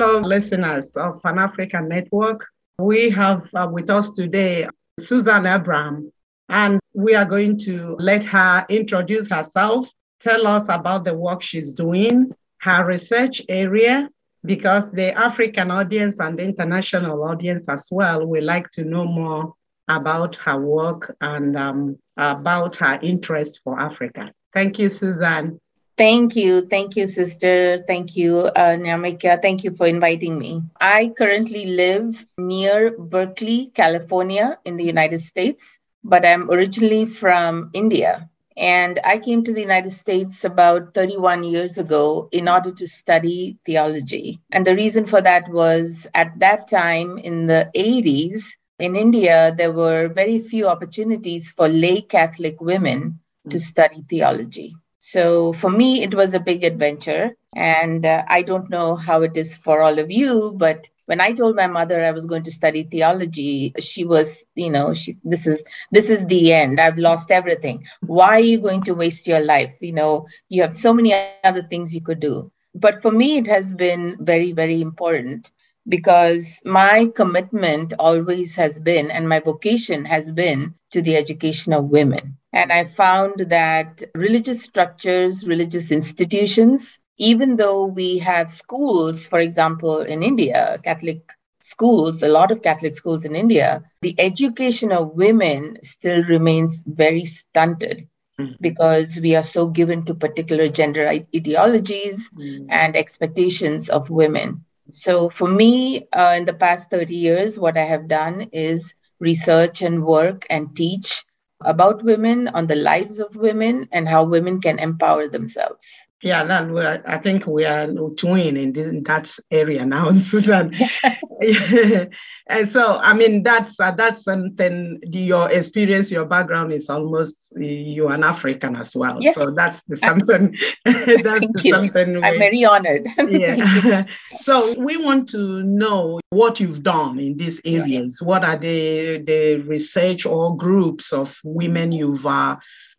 Hello, listeners of Pan African Network. We have uh, with us today Susan Abraham, and we are going to let her introduce herself, tell us about the work she's doing, her research area, because the African audience and the international audience as well would like to know more about her work and um, about her interest for Africa. Thank you, Susan. Thank you. Thank you, sister. Thank you, uh. Thank you for inviting me. I currently live near Berkeley, California, in the United States, but I'm originally from India. And I came to the United States about 31 years ago in order to study theology. And the reason for that was at that time in the 80s, in India, there were very few opportunities for lay Catholic women to study theology. So for me, it was a big adventure. And uh, I don't know how it is for all of you, but when I told my mother I was going to study theology, she was, you know, she, this is this is the end. I've lost everything. Why are you going to waste your life? You know, you have so many other things you could do. But for me, it has been very, very important because my commitment always has been, and my vocation has been to the education of women. And I found that religious structures, religious institutions, even though we have schools, for example, in India, Catholic schools, a lot of Catholic schools in India, the education of women still remains very stunted mm. because we are so given to particular gender ideologies mm. and expectations of women. So, for me, uh, in the past 30 years, what I have done is research and work and teach about women, on the lives of women, and how women can empower themselves. Yeah, that, I think we are doing in, this, in that area now, Susan. and so, I mean, that's uh, that's something. Your experience, your background is almost you're an African as well. Yeah. So that's the something. that's Thank the you. something. We, I'm very honored. yeah. so we want to know what you've done in these areas. What are the the research or groups of women you've uh,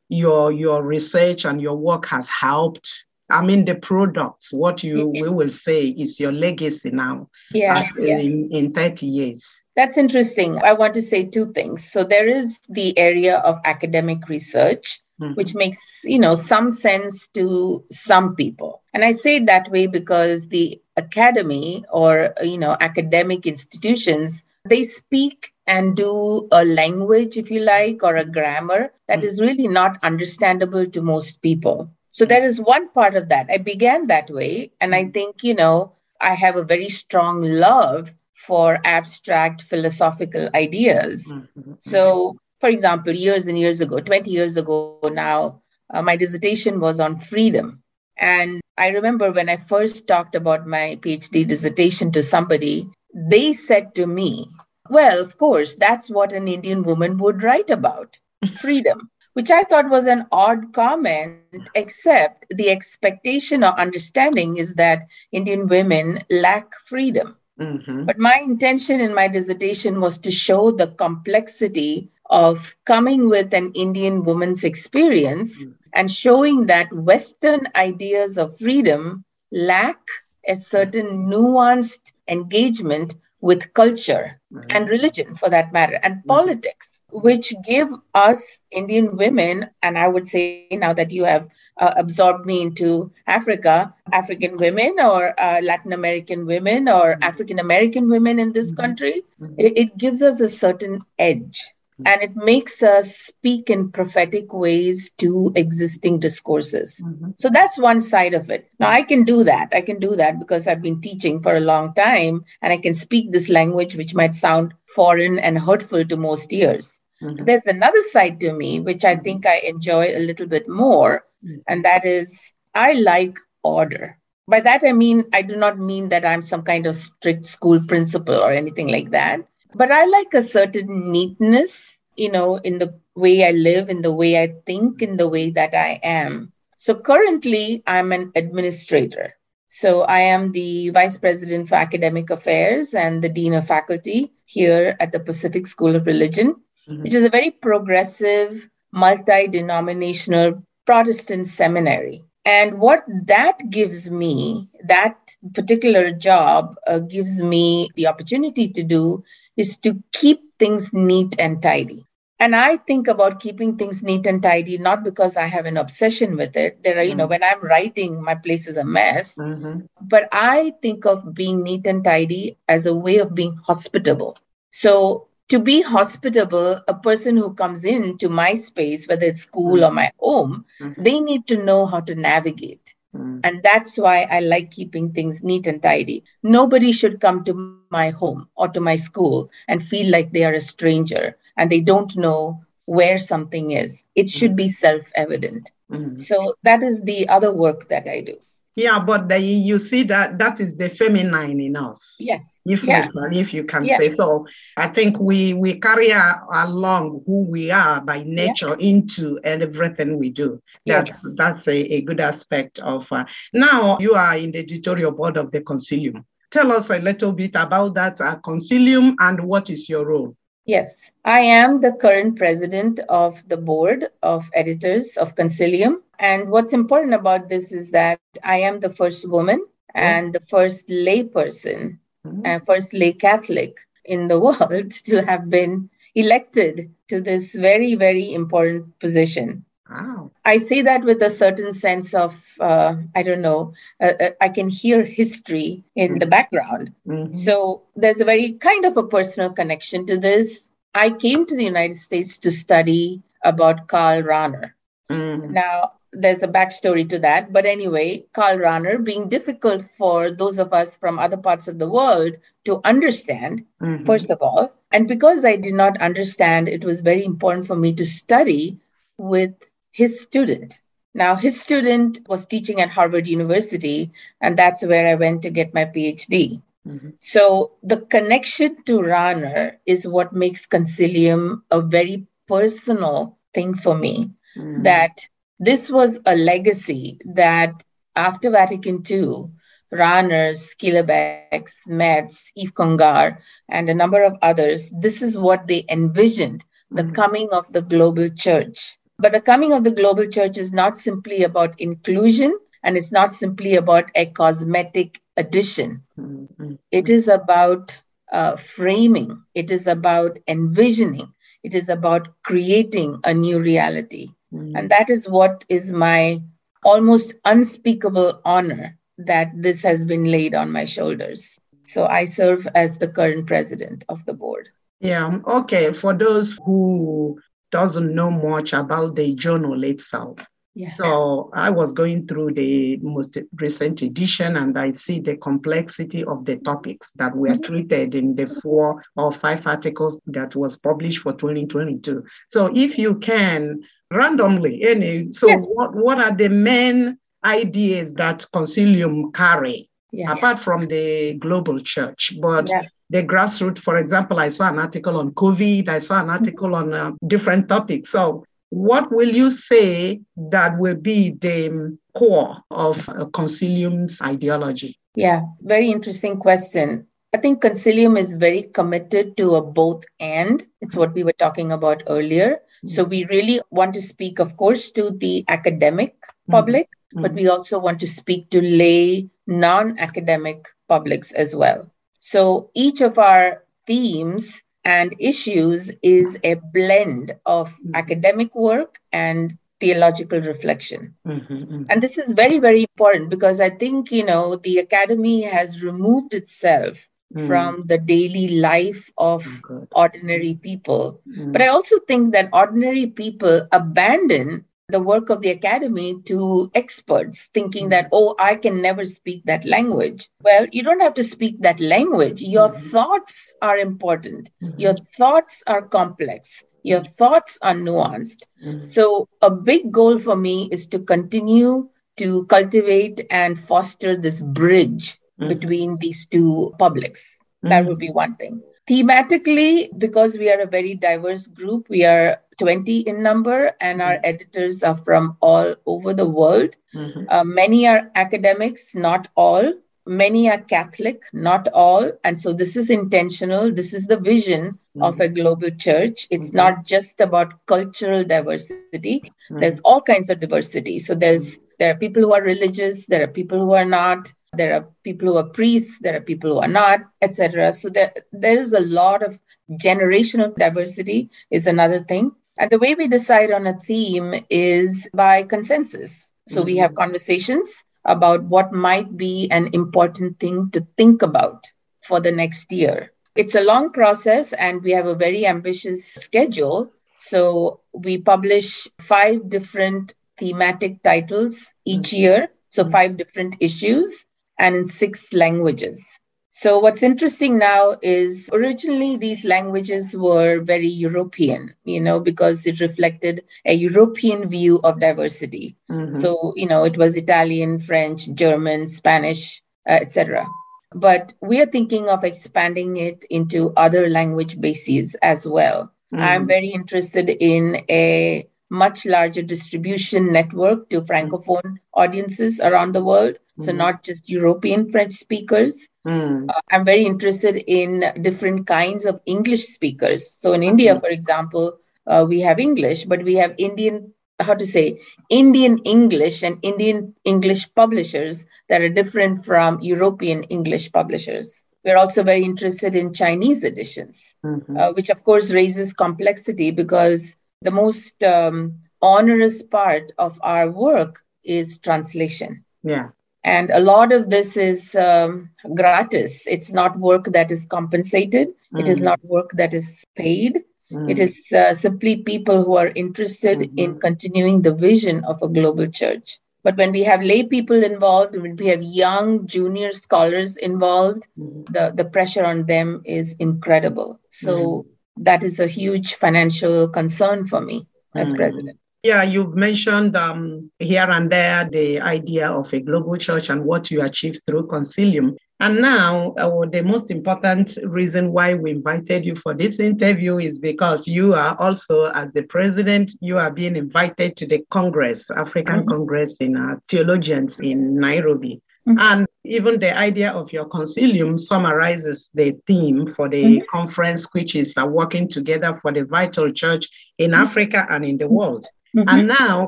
your your research and your work has helped I mean, the products, what you we will say is your legacy now yeah, yeah. In, in 30 years. That's interesting. I want to say two things. So there is the area of academic research, mm-hmm. which makes, you know, some sense to some people. And I say it that way because the academy or, you know, academic institutions, they speak and do a language, if you like, or a grammar that mm-hmm. is really not understandable to most people. So hmm. there is one part of that. I began that way. And I hmm. think, you know, I have a very strong love for abstract philosophical ideas. Mm-hmm. So, for example, years and years ago, 20 years ago now, uh, my dissertation was on freedom. And I remember when I first talked about my PhD dissertation to somebody, they said to me, Well, of course, that's what an Indian woman would write about freedom which I thought was an odd comment, except the expectation or understanding is that Indian women lack freedom. Mm-hmm. But my intention in my dissertation was to show the complexity of coming with an Indian woman's experience mm-hmm. and showing that Western ideas of freedom lack a certain nuanced engagement with culture mm-hmm. and religion, for that matter, and mm-hmm. politics which give us Indian women, and I would say now that you have uh, absorbed me into Africa, African women or uh, Latin American women or African American women in this mm-hmm. country, mm-hmm. it, it, gives us a certain edge. Mm-hmm. And it makes us speak in prophetic ways to existing discourses. Mm-hmm. So that's one side of it. Now, I can do that. I can do that because I've been teaching for a long time and I can speak this language, which might sound foreign and hurtful to most ears. Mm-hmm. There's another side to me, which I think I enjoy a little bit more, mm-hmm. and that is I like order. By that, I mean, I do not mean that I'm some kind of strict school principal or anything like that, but I like a certain neatness, you know, in the way I live, in the way I think, in the way that I am. So currently, I'm an administrator. So I am the Vice President for Academic Affairs and the Dean of Faculty here at the Pacific School of Religion mm-hmm. which is a very progressive, multi denominational Protestant seminary. And what that gives me, that particular job uh, gives me the opportunity to do is to keep things neat and tidy. And I think about keeping things neat and tidy, not because I have an obsession with it. There are, you know, mm-hmm. when I'm writing, my place is a mess. Mm-hmm. But I think of being neat and tidy as a way of being hospitable. So to be hospitable, a person who comes into my space, whether it's school mm-hmm. or my home, mm-hmm. they need to know how to navigate. Mm-hmm. And that's why I like keeping things neat and tidy. Nobody should come to my home or to my school and feel like they are a stranger and they don't know where something is. It should be self evident. Mm-hmm. So that is the other work that I do. Yeah, but the, you see that that is the feminine in us. Yes. If yeah. you can, if you can yes. say so. I think we we carry along who we are by nature yeah. into everything we do. That's yes. that's a, a good aspect of. Uh, now you are in the editorial board of the Concilium. Tell us a little bit about that uh, Concilium and what is your role. Yes, I am the current president of the board of editors of Concilium. And what's important about this is that I am the first woman and the first lay person mm-hmm. and first lay Catholic in the world to have been elected to this very, very important position. Wow. I say that with a certain sense of, uh, I don't know, uh, uh, I can hear history in mm-hmm. the background. Mm-hmm. So there's a very kind of a personal connection to this. I came to the United States to study about Karl Rahner. Mm-hmm. Now, there's a backstory to that. But anyway, Karl Rahner being difficult for those of us from other parts of the world to understand, mm-hmm. first of all. And because I did not understand, it was very important for me to study with his student. Now, his student was teaching at Harvard University, and that's where I went to get my PhD. Mm-hmm. So, the connection to Rahner is what makes Concilium a very personal thing for me. Mm-hmm. That this was a legacy that after Vatican II, Rahner, Schillebeeckx, Metz, Yves Congar, and a number of others, this is what they envisioned the mm-hmm. coming of the global church. But the coming of the global church is not simply about inclusion and it's not simply about a cosmetic addition. Mm-hmm. It is about uh, framing, it is about envisioning, it is about creating a new reality. Mm-hmm. And that is what is my almost unspeakable honor that this has been laid on my shoulders. So I serve as the current president of the board. Yeah, okay. For those who doesn't know much about the journal itself. Yeah. So I was going through the most recent edition and I see the complexity of the topics that were mm-hmm. treated in the four or five articles that was published for 2022. So if you can randomly, any so yeah. what, what are the main ideas that Concilium carry yeah. apart from the global church? But the grassroots. For example, I saw an article on COVID, I saw an article on uh, different topics. So, what will you say that will be the core of uh, Concilium's ideology? Yeah, very interesting question. I think Concilium is very committed to a both and. It's what we were talking about earlier. Mm-hmm. So we really want to speak, of course, to the academic mm-hmm. public, mm-hmm. but we also want to speak to lay non academic publics as well. So each of our themes and issues is a blend of mm-hmm. academic work and theological reflection. Mm-hmm, mm-hmm. And this is very, very important because I think, you know, the academy has removed itself mm. from the daily life of oh, ordinary people. Mm. But I also think that ordinary people abandon the work of the academy to experts thinking mm-hmm. that oh i can never speak that language well you don't have to speak that language your mm-hmm. thoughts are important mm-hmm. your thoughts are complex your thoughts are nuanced mm-hmm. so a big goal for me is to continue to cultivate and foster this bridge mm-hmm. between these two publics that mm-hmm. would be one thing thematically because we are a very diverse group we are 20 in number, and our mm-hmm. editors are from all over the world. Mm-hmm. Uh, many are academics, not all. many are Catholic, not all. And so this is intentional. This is the vision mm-hmm. of a global church. It's mm-hmm. not just about cultural diversity. Mm-hmm. There's all kinds of diversity. So there's there are people who are religious, there are people who are not, there are people who are priests, there are people who are not, etc. So there, there is a lot of generational diversity is another thing. And the way we decide on a theme is by consensus. So we have mm-hmm. conversations about what might be an important thing to think about for the next year. It's a long process and we have a very ambitious schedule. So we publish five different thematic titles each mm-hmm. year. So mm-hmm. five different issues and in six languages. So, what's interesting now is originally these languages were very European, you know, because it reflected a European view of diversity. Mm-hmm. So, you know, it was Italian, French, German, Spanish, uh, etc. But we are thinking of expanding it into other language bases as well. Mm-hmm. I'm very interested in a much larger distribution network to francophone audiences around the world so mm-hmm. not just European French speakers. Mm. Uh, I'm very interested in different kinds of English speakers. So in India, for example, uh, we have English, but we have Indian, how to say, Indian English and Indian English publishers that are different from European English publishers. We're also very interested in Chinese editions, mm-hmm. uh, which of course raises complexity because the most um, onerous part of our work is translation. Yeah. And a lot of this is um, gratis. It's not work that is compensated. Mm. It is mm. not work that is paid. Mm. It is uh, simply people who are interested mm-hmm. in continuing the vision of a global church. But when we have lay people involved, when we have young junior scholars involved, mm. the, the pressure on them is incredible. So mm. that is a huge financial concern for me as mm. president. Yeah, you've mentioned um, here and there the idea of a global church and what you achieved through Concilium. And now, uh, the most important reason why we invited you for this interview is because you are also, as the president, you are being invited to the Congress, African mm-hmm. Congress in uh, Theologians in Nairobi. Mm-hmm. And even the idea of your concilium summarizes the theme for the mm-hmm. conference, which is uh, working together for the vital church in mm-hmm. Africa and in the world. Mm-hmm. And now,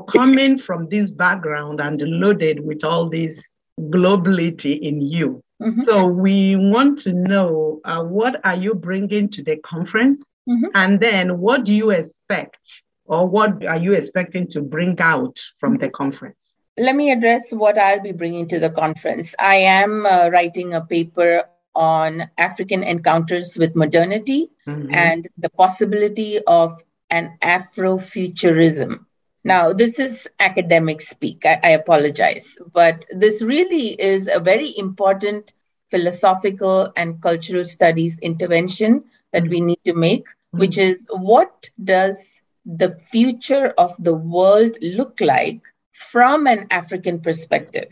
coming from this background and loaded with all this globality in you. Mm-hmm. So, we want to know uh, what are you bringing to the conference? Mm-hmm. And then, what do you expect, or what are you expecting to bring out from the conference? Let me address what I'll be bringing to the conference. I am uh, writing a paper on African encounters with modernity mm-hmm. and the possibility of an Afrofuturism. Now, this is academic speak. I, I, apologize. But this really is a very important philosophical and cultural studies intervention that we need to make, mm-hmm. which is what does the future of the world look like from an African perspective?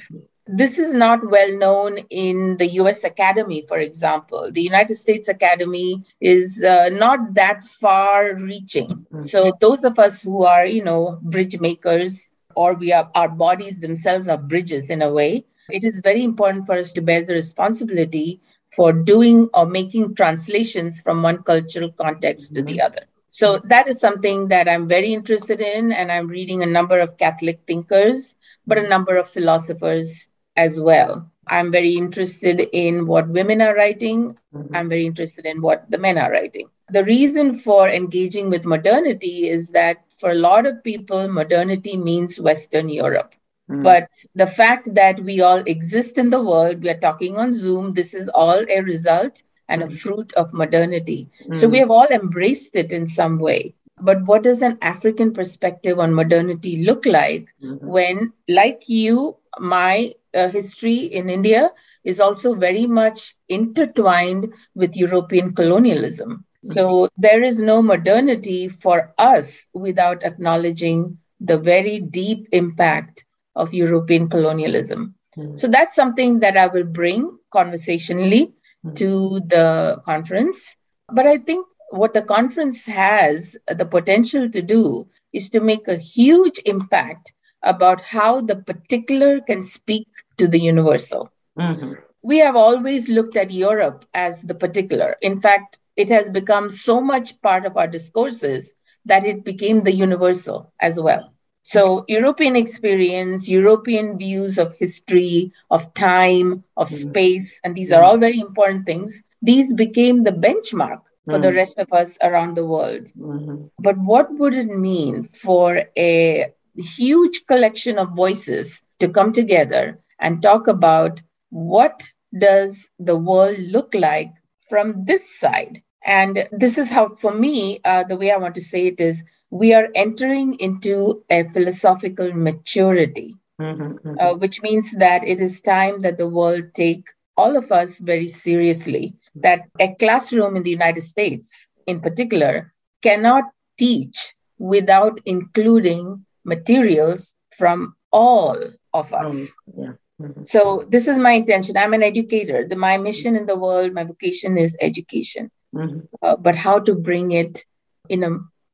This is not well known in the US Academy, for example. The United States Academy is uh, not that far reaching. Mm-hmm. So, those of us who are, you know, bridge makers, or we are, our bodies themselves are bridges in a way, it is very important for us to bear the responsibility for doing or making translations from one cultural context to the mm-hmm. other. So, that is something that I'm very interested in, and I'm reading a number of Catholic thinkers, but a number of philosophers as well. I'm very interested in what women are writing. Mm-hmm. I'm very interested in what the men are writing. The reason for engaging with modernity is that for a lot of people, modernity means Western Europe. Mm-hmm. But the fact that we all exist in the world, we are talking on Zoom, this is all a result and a mm-hmm. fruit of modernity. Mm-hmm. So we have all embraced it in some way. But what does an African perspective on modernity look like mm-hmm. when, like you, my uh, history in India is also very much intertwined with European colonialism. So there is no modernity for us without acknowledging the very deep impact of European colonialism. Mm-hmm. So that's something that I will bring conversationally mm-hmm. to the conference. But I think what the conference has the potential to do is to make a huge impact about how the particular can speak to the universal. Mm-hmm. we have always looked at Europe as the particular. In fact, it has become so much part of our discourses that it became the universal as well. So, European experience, European views of history, of time, of mm. space, and these mm. are all very important things, these became the benchmark for mm. the rest of us around the world. Mm-hmm. But what would it mean for a huge collection of voices to come together and talk about what does the world look like from this side? And this is how, for me, uh, the way I want to say it is we are entering into a philosophical maturity, mm-hmm, mm-hmm. Uh, which means that it is time that the world take all of us very seriously. That a classroom in the United States, in particular, cannot teach without including materials from all of us. Um, yeah. Mm-hmm. So this is my intention. I'm an educator. The, my mission in the world, my vocation is education. Mm-hmm. Uh, but how to bring it in a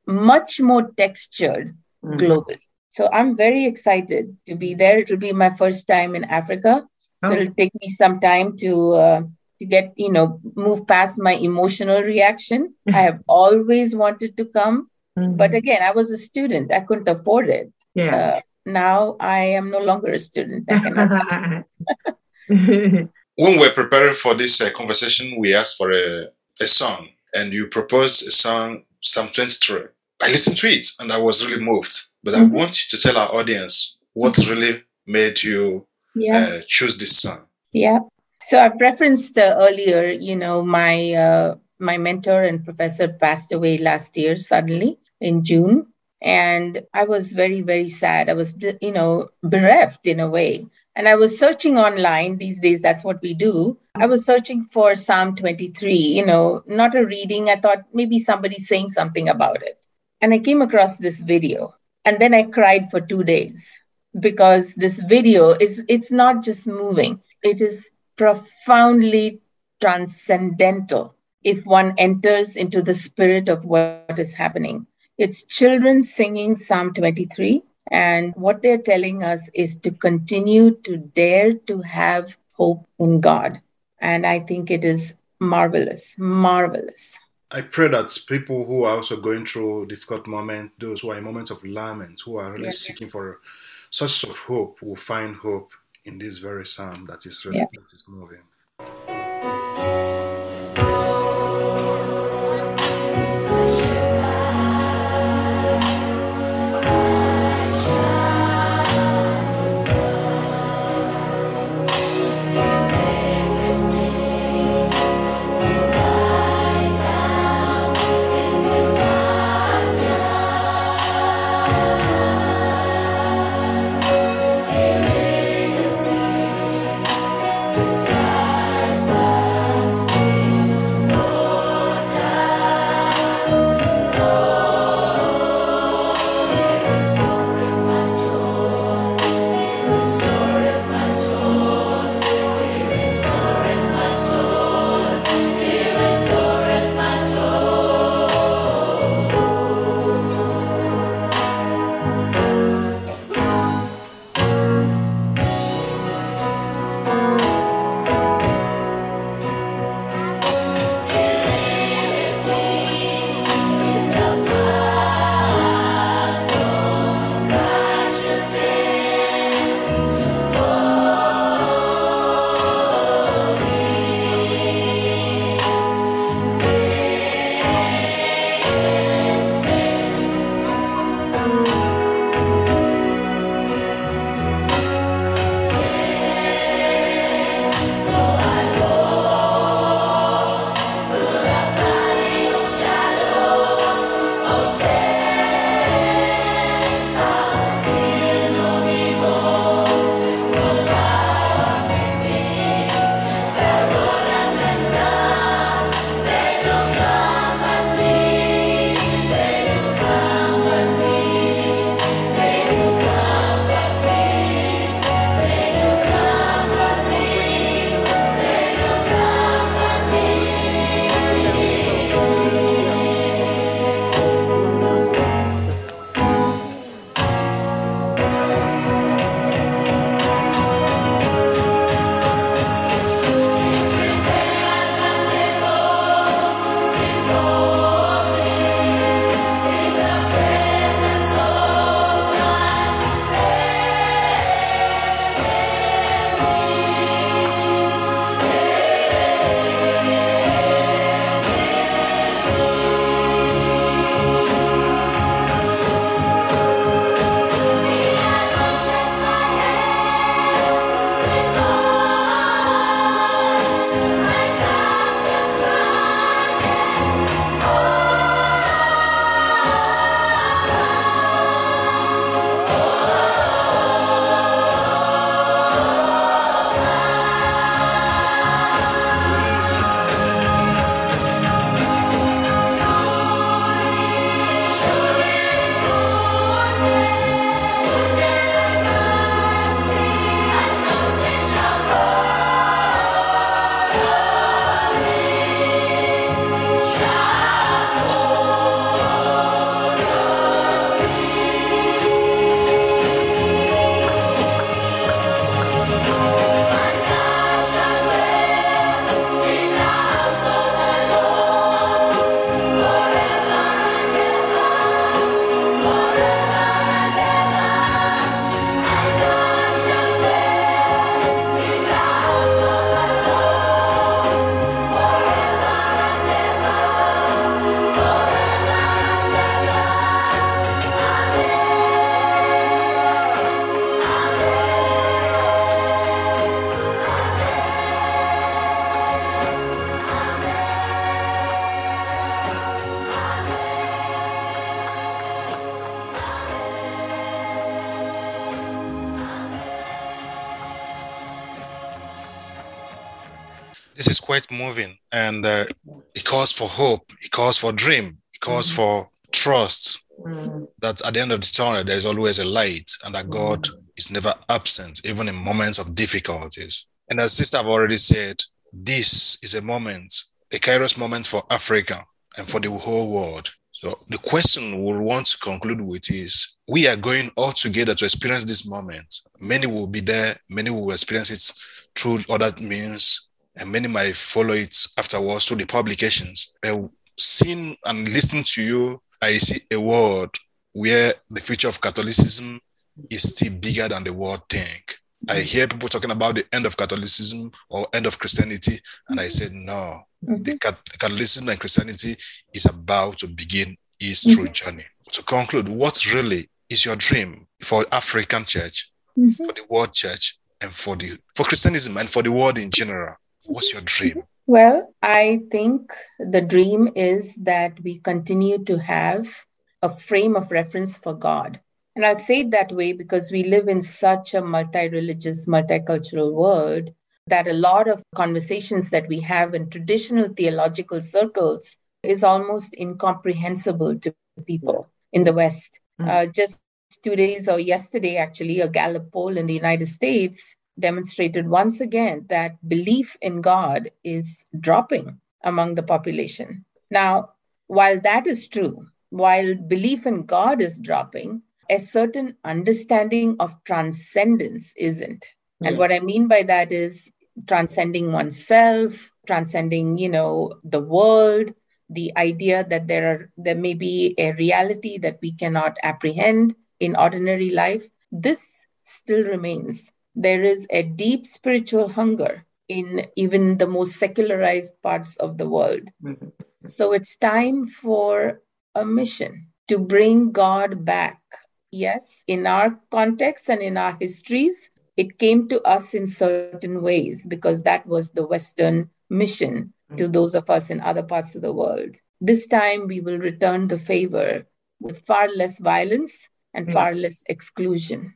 much more textured mm-hmm. globally. So I'm very excited to be there. It will be my first time in Africa. So it'll take me some time to uh, to get you know move past my emotional reaction. I have always wanted to come, mm-hmm. but again, I was a student. I couldn't afford it. Yeah. Uh, now I am no longer a student. when we're preparing for this uh, conversation, we asked for a, a song, and you proposed a song, Psalm 23. I listened to it and I was really moved. But mm-hmm. I want you to tell our audience what really made you yeah. uh, choose this song. Yeah. So I've referenced uh, earlier, you know, my uh, my mentor and professor passed away last year suddenly in June and i was very very sad. I was you know bereft in a way. And i was searching online these days that's what we do. I was searching for psalm 23 you know not a reading. I thought maybe somebody's saying something about it. And i came across this video and then i cried for 2 days because this video is it's not just moving. It is profoundly transcendental if one enters into the spirit of what is happening it's children singing Psalm 23. And what they're telling us is to continue to dare to have hope in God. And I think it is marvelous, marvelous. I pray that people who are also going through difficult moments, those who are in moments of lament, who are really yes, seeking yes. for sources of hope, will find hope in this very psalm that is really, yeah. that is moving. This is quite moving, and uh, it calls for hope. It calls for dream. It calls mm. for trust mm. that at the end of the tunnel there is always a light, and that God mm. is never absent, even in moments of difficulties. And as sister have already said, this is a moment, a kairos moment for Africa and for the whole world. So the question we'll want to conclude with is we are going all together to experience this moment. Many will be there, many will experience it through other means, and many might follow it afterwards through the publications. But seeing and listening to you, I see a world where the future of Catholicism is still bigger than the world think. I hear people talking about the end of Catholicism or end of Christianity, and I said, no, mm-hmm. the Catholicism and Christianity is about to begin its mm-hmm. true journey. To conclude, what really is your dream for African church, mm-hmm. for the world church, and for the for Christianism and for the world in general? What's your dream? Well, I think the dream is that we continue to have a frame of reference for God and I'll say it that way because we live in such a multi religious, multicultural world that a lot of conversations that we have in traditional theological circles is almost incomprehensible to people in the West. Mm-hmm. Uh, just two days or yesterday, actually, a Gallup poll in the United States demonstrated once again that belief in God is dropping among the population. Now, while that is true, while belief in God is dropping, a certain understanding of transcendence isn't. Mm. And what I mean by that is transcending oneself, transcending, you know, the world, the idea that there are there may be a reality that we cannot apprehend in ordinary life. This still remains. There is a deep spiritual hunger in even the most secularized parts of the world. Mm-hmm. So it's time for a mission to bring God back yes, in our context and in our histories, it came to us in certain ways because that was the Western mission to mm-hmm. those of us in other parts of the world. This time we will return the favor with far less violence and mm. far less exclusion.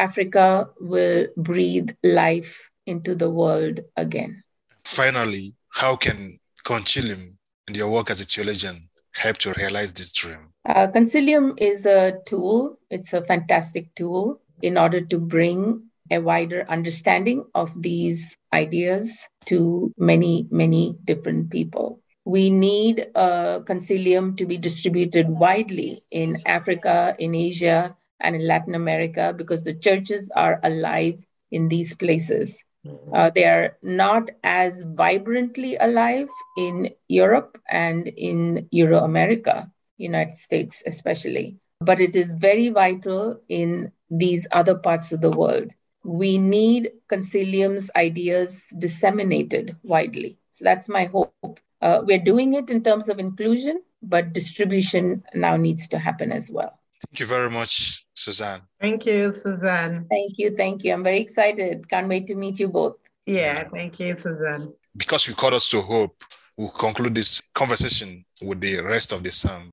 Africa will breathe life into the world again. Finally, how can Concilium and your work as a theologian help to realize this dream? Uh, Concilium is a tool, it's a fantastic tool in order to bring a wider understanding of these ideas to many, many different people. We need a concilium to be distributed widely in Africa, in Asia, and in Latin America because the churches are alive in these places. Mm-hmm. Uh, they are not as vibrantly alive in Europe and in Euro America, United States especially, but it is very vital in these other parts of the world. We need concilium's ideas disseminated widely. So that's my hope. Uh, we're doing it in terms of inclusion, but distribution now needs to happen as well. Thank you very much, Suzanne. Thank you, Suzanne. Thank you. Thank you. I'm very excited. Can't wait to meet you both. Yeah, thank you, Suzanne. Because you called us to hope, we'll conclude this conversation with the rest of the psalm.